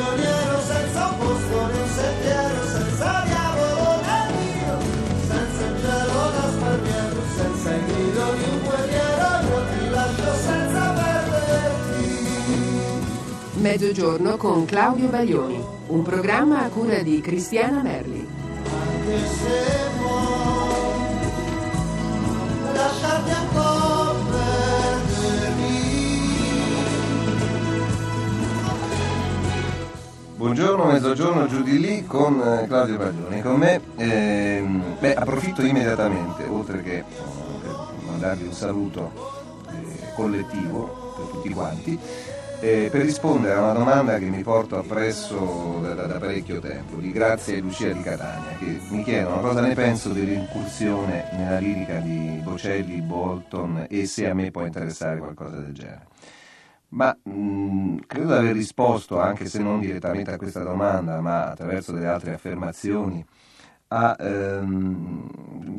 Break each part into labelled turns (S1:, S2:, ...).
S1: prigioniero senza un posto né un sentiero, senza diavolo né Dio, senza il cielo da spalmiero, senza il grido di un guerriero, io ti lascio senza perderti.
S2: Mezzogiorno con Claudio Baglioni, un programma a cura di Cristiana Merli.
S3: Mezzogiorno giù di lì con eh, Claudio Baglioni. Con me, ehm, beh, approfitto immediatamente, oltre che eh, per mandarvi un saluto eh, collettivo per tutti quanti, eh, per rispondere a una domanda che mi porto appresso da, da- da parecchio tempo, di Grazia e Lucia di Catania, che mi chiedono cosa ne penso dell'incursione nella lirica di Bocelli, Bolton e se a me può interessare qualcosa del genere. Ma mh, credo di aver risposto, anche se non direttamente a questa domanda, ma attraverso delle altre affermazioni, a, ehm,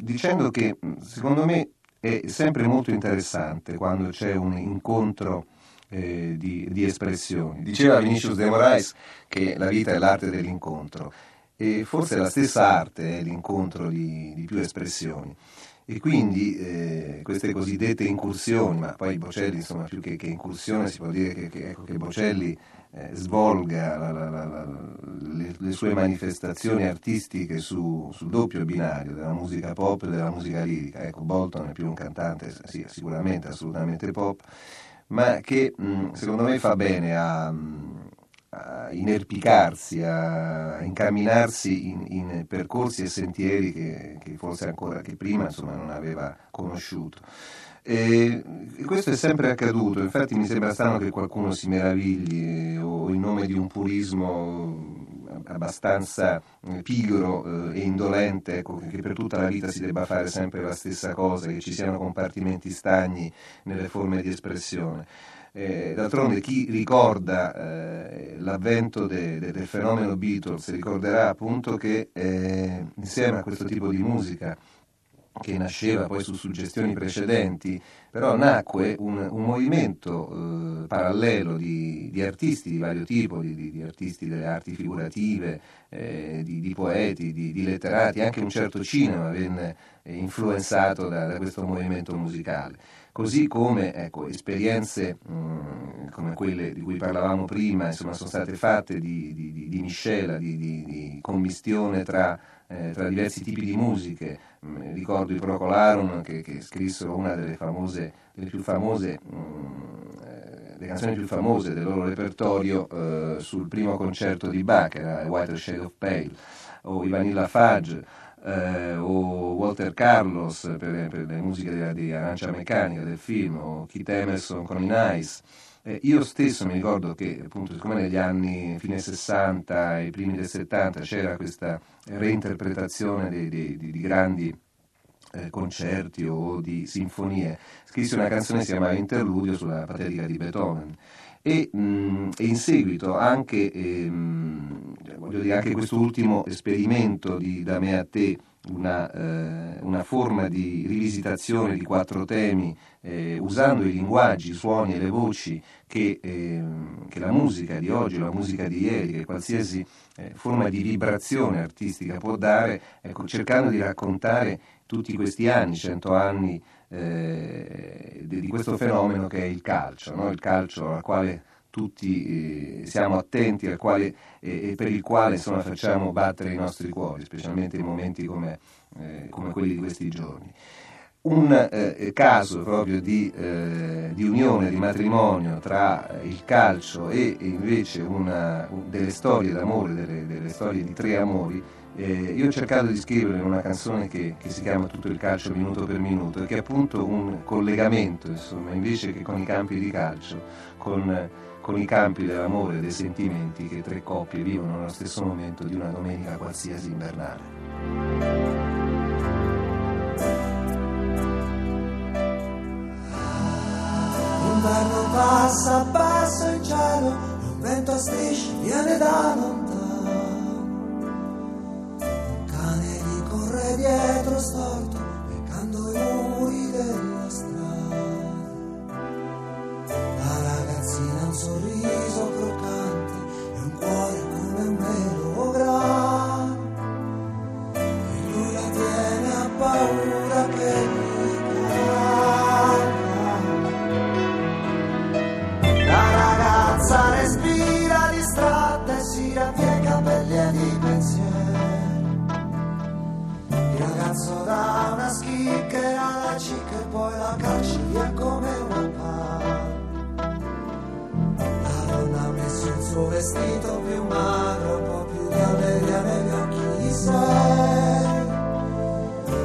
S3: dicendo che secondo me è sempre molto interessante quando c'è un incontro eh, di, di espressioni. Diceva Vinicius de Moraes che la vita è l'arte dell'incontro e forse la stessa arte è l'incontro di, di più espressioni. E quindi eh, queste cosiddette incursioni, ma poi Bocelli, insomma, più che, che incursione, si può dire che, che, ecco, che Bocelli eh, svolga la- la- la- le, le sue manifestazioni artistiche su, sul doppio binario della musica pop e della musica lirica. Ecco, Bolton è più un cantante, sì, sicuramente, assolutamente pop, ma che mh, secondo me fa bene a, a inerpicarsi, a incamminarsi in, in percorsi e sentieri che, che forse ancora che prima insomma, non aveva conosciuto. E questo è sempre accaduto, infatti mi sembra strano che qualcuno si meravigli eh, o in nome di un purismo abbastanza eh, pigro eh, e indolente, ecco, che per tutta la vita si debba fare sempre la stessa cosa, che ci siano compartimenti stagni nelle forme di espressione. Eh, d'altronde chi ricorda eh, l'avvento de- de- del fenomeno Beatles ricorderà appunto che eh, insieme a questo tipo di musica che nasceva poi su suggestioni precedenti, però nacque un, un movimento eh, parallelo di, di artisti di vario tipo, di, di- artisti delle arti figurative, eh, di, di poeti, di, letterati, anche un certo cinema venne eh, influenzato da, da questo movimento musicale. Così come ecco, esperienze mh, come quelle di cui parlavamo prima, insomma, sono state fatte di, di- di- miscela, di- di commistione tra, eh, tra diversi tipi di musiche. Mm, ricordo i Procolarum che, che scrissero una delle famose, delle più famose, mm, eh, le canzoni più famose del loro repertorio eh, sul primo concerto di Bach, era A Whiter Shade of Pale, o i Vanilla Fudge, eh, o Walter Carlos per, per le musiche della- di Arancia Meccanica del film, o Keith Emerson con In Ice. Eh, io stesso mi ricordo che, appunto, siccome negli anni fine 60 e primi del 70 c'era questa reinterpretazione dei- dei- di, di grandi eh, concerti o di sinfonie, scrissi una canzone che si chiamava Interludio sulla patetica di Beethoven. E, mh, e in seguito anche, ehm, voglio dire, anche questo ultimo esperimento di Da me a te, una, eh, una forma di rivisitazione di quattro temi eh, usando i linguaggi, i suoni e le voci che, ehm, che la musica di oggi, la musica di ieri, che qualsiasi eh, forma di vibrazione artistica può dare, ecco, cercando di raccontare tutti questi anni, cento anni eh, di, questo fenomeno che è il calcio, no? il calcio al quale tutti eh, siamo attenti, al quale, eh, e per il quale insomma, facciamo battere i nostri cuori, specialmente in momenti come, eh, come quelli di questi giorni. Un eh, caso proprio di, eh, di unione, di matrimonio tra il calcio e invece una, un- delle storie d'amore, delle, delle storie di tre amori, eh, io ho cercato di scrivere una canzone che, che si chiama Tutto il calcio minuto per minuto che è appunto un collegamento, insomma, invece che con i campi di calcio, con, con i campi dell'amore e dei sentimenti che tre coppie vivono nello stesso momento di una domenica qualsiasi invernale.
S1: L'inverno passa, passa in cielo, e un vento a strisce viene da lontano. Un cane gli corre dietro storto, suo vestito più magro, un po' più di alleria negli occhi di sé.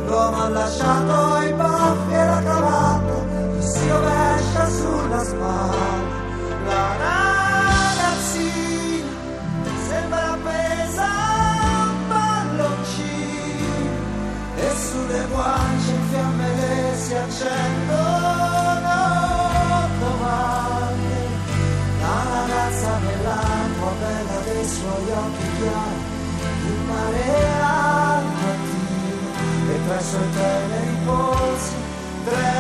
S1: L'uomo ha lasciato i baffi e la cravatta, gli si rovescia sulla spalla. La ragazzina sembra appesa a un palloncino e sulle guance in fiamme che si accendono e tra i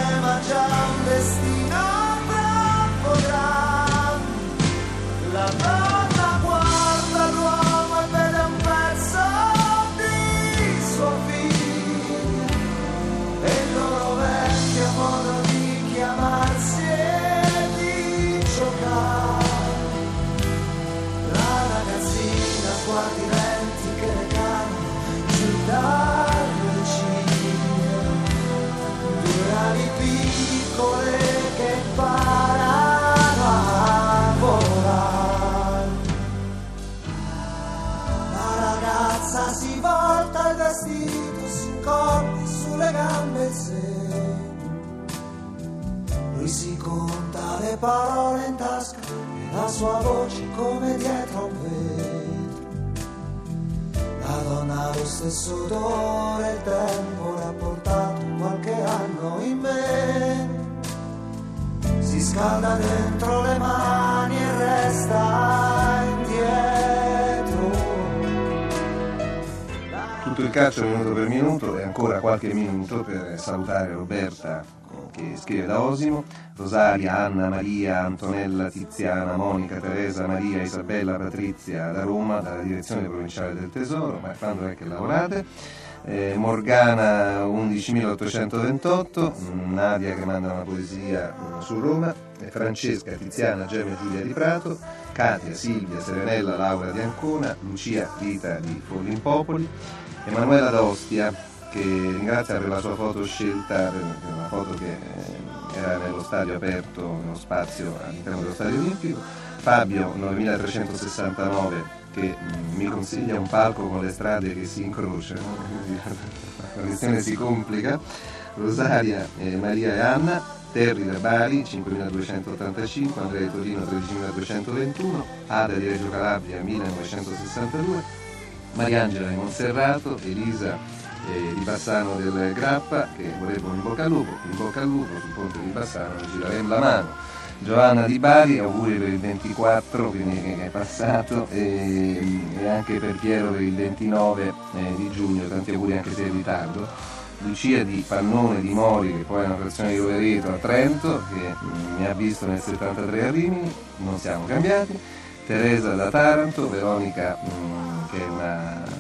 S1: voce come dietro un vetro. Ha lo stesso odore, il tempo le ha portato qualche anno in meno. Si scalda dentro le mani e resta indietro.
S3: Tutto il calcio minuto per minuto e ancora qualche minuto per salutare Roberta che scrive da Osimo, Rosaria, Anna, Maria, Antonella, Tiziana, Monica, Teresa, Maria, Isabella, Patrizia da Roma, dalla direzione provinciale del Tesoro, ma quando è che lavorate? Eh, Morgana 11828, Nadia che manda una poesia eh, su Roma, Francesca, Tiziana, Gemma e Giulia di Prato, Katia, Silvia, Serenella, Laura di Ancona, Lucia, Rita di Forlimpopoli, Emanuela d'Ostia che ringrazia per la sua foto scelta, una foto che eh, era nello stadio aperto, nello spazio all'interno dello stadio olimpico, Fabio 9369 che mm, mi consiglia un palco con le strade che si incrociano, la questione si complica, Rosaria, eh, Maria e Anna, Terri da Bari 5285, Andrea di Torino 13221, Ada di Reggio Calabria 1962, Mariangela di Monserrato, Elisa eh, di Bassano del Grappa che un in bocca al lupo, in bocca al lupo sul ponte di Bassano ci daremo la mano. Giovanna Di Bari, auguri per il 24, quindi che è passato, e, e anche per Piero per il 29 eh, di giugno, tanti auguri anche se in ritardo. Lucia di Pannone di Mori, che poi è una frazione di Rovereto a Trento, che mm, mi ha visto nel 73 a Rimini, non siamo cambiati. Teresa da Taranto, Veronica mm, che è una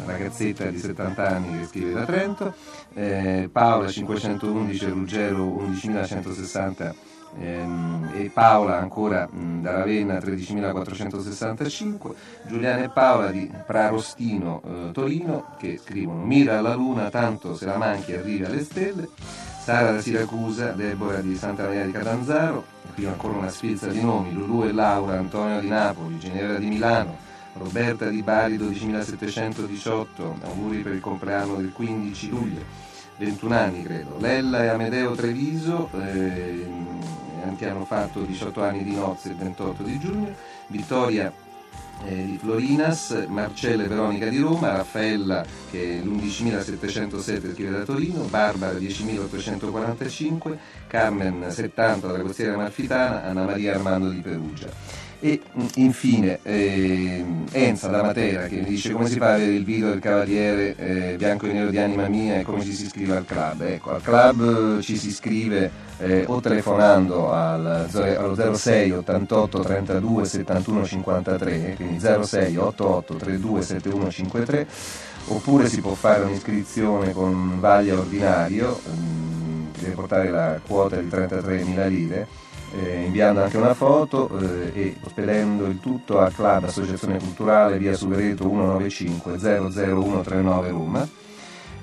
S3: ragazzetta di 70 anni che scrive da Trento, eh, Paola 511, Ruggero 11160 ehm, e Paola ancora da Ravenna 13.465, Giuliana e Paola di Prarostino eh, Torino che scrivono Mira alla luna tanto se la manchi arrivi alle stelle, Sara da Siracusa, Deborah di Santa Maria di Catanzaro, qui ancora una sfilza di nomi, Lulu e Laura, Antonio di Napoli, Ginevra di Milano, Roberta di Bari 12.718, auguri per il compleanno del 15 luglio, 21 anni credo, Lella e Amedeo Treviso, eh, hanno fatto 18 anni di nozze il 28 di giugno, Vittoria eh, di Florinas, Marcella e Veronica di Roma, Raffaella che è l'11.707 scrive da Torino, Barbara 10.845, Carmen 70 dalla costiera Malfitana, Anna Maria Armando di Perugia. E infine eh, Enza da Matera che mi dice come si fa avere il video del cavaliere eh, bianco e nero di anima mia e come ci si iscrive al club. Ecco, al club ci si iscrive eh, o telefonando al, allo 06 88 32 71 53, quindi 06 88 32 71 53, oppure si può fare un'iscrizione con vaglia ordinario, mh, deve portare la quota di 33.000 lire eh, inviando anche una foto eh, e spedendo il tutto al Club Associazione Culturale via Suvereto 195 00139 Roma.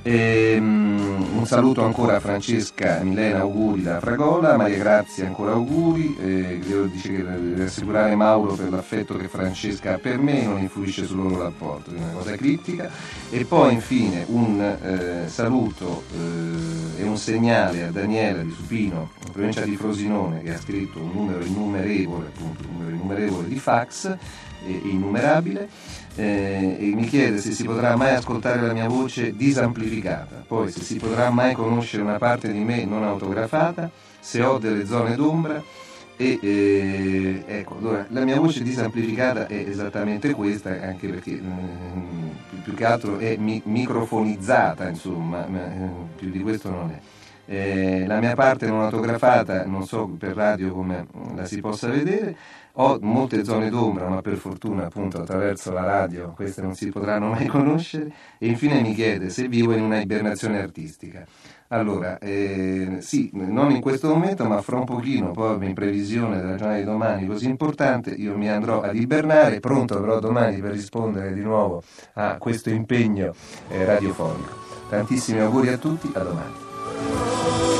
S3: E, um, un saluto ancora a Francesca Milena auguri da Fragola, Maria Grazia ancora auguri, eh, dice che deve assicurare Mauro per l'affetto che Francesca ha per me non influisce sul loro rapporto, è una cosa critica e poi infine un eh, saluto eh, e un segnale a Daniela di Supino, in provincia di Frosinone che ha scritto un numero innumerevole, appunto, un numero innumerevole di fax, innumerabile eh, e mi chiede se si potrà mai ascoltare la mia voce disamplificata, poi se si potrà mai conoscere una parte di me non autografata, se ho delle zone d'ombra e eh, ecco, allora, la mia voce disamplificata è esattamente questa, anche perché eh, più che altro è mi- microfonizzata, insomma, ma, eh, più di questo non è. Eh, la mia parte non autografata, non so per radio come la si possa vedere, ho molte zone d'ombra, ma per fortuna appunto attraverso la radio queste non si potranno mai conoscere. E infine mi chiede se vivo in una ibernazione artistica. Allora, eh, sì, non in questo momento, ma fra un pochino, poi in previsione della giornata di domani così importante, io mi andrò ad ibernare, pronto però domani per rispondere di nuovo a questo impegno eh, radiofonico. Tantissimi auguri a tutti, a domani. Oh.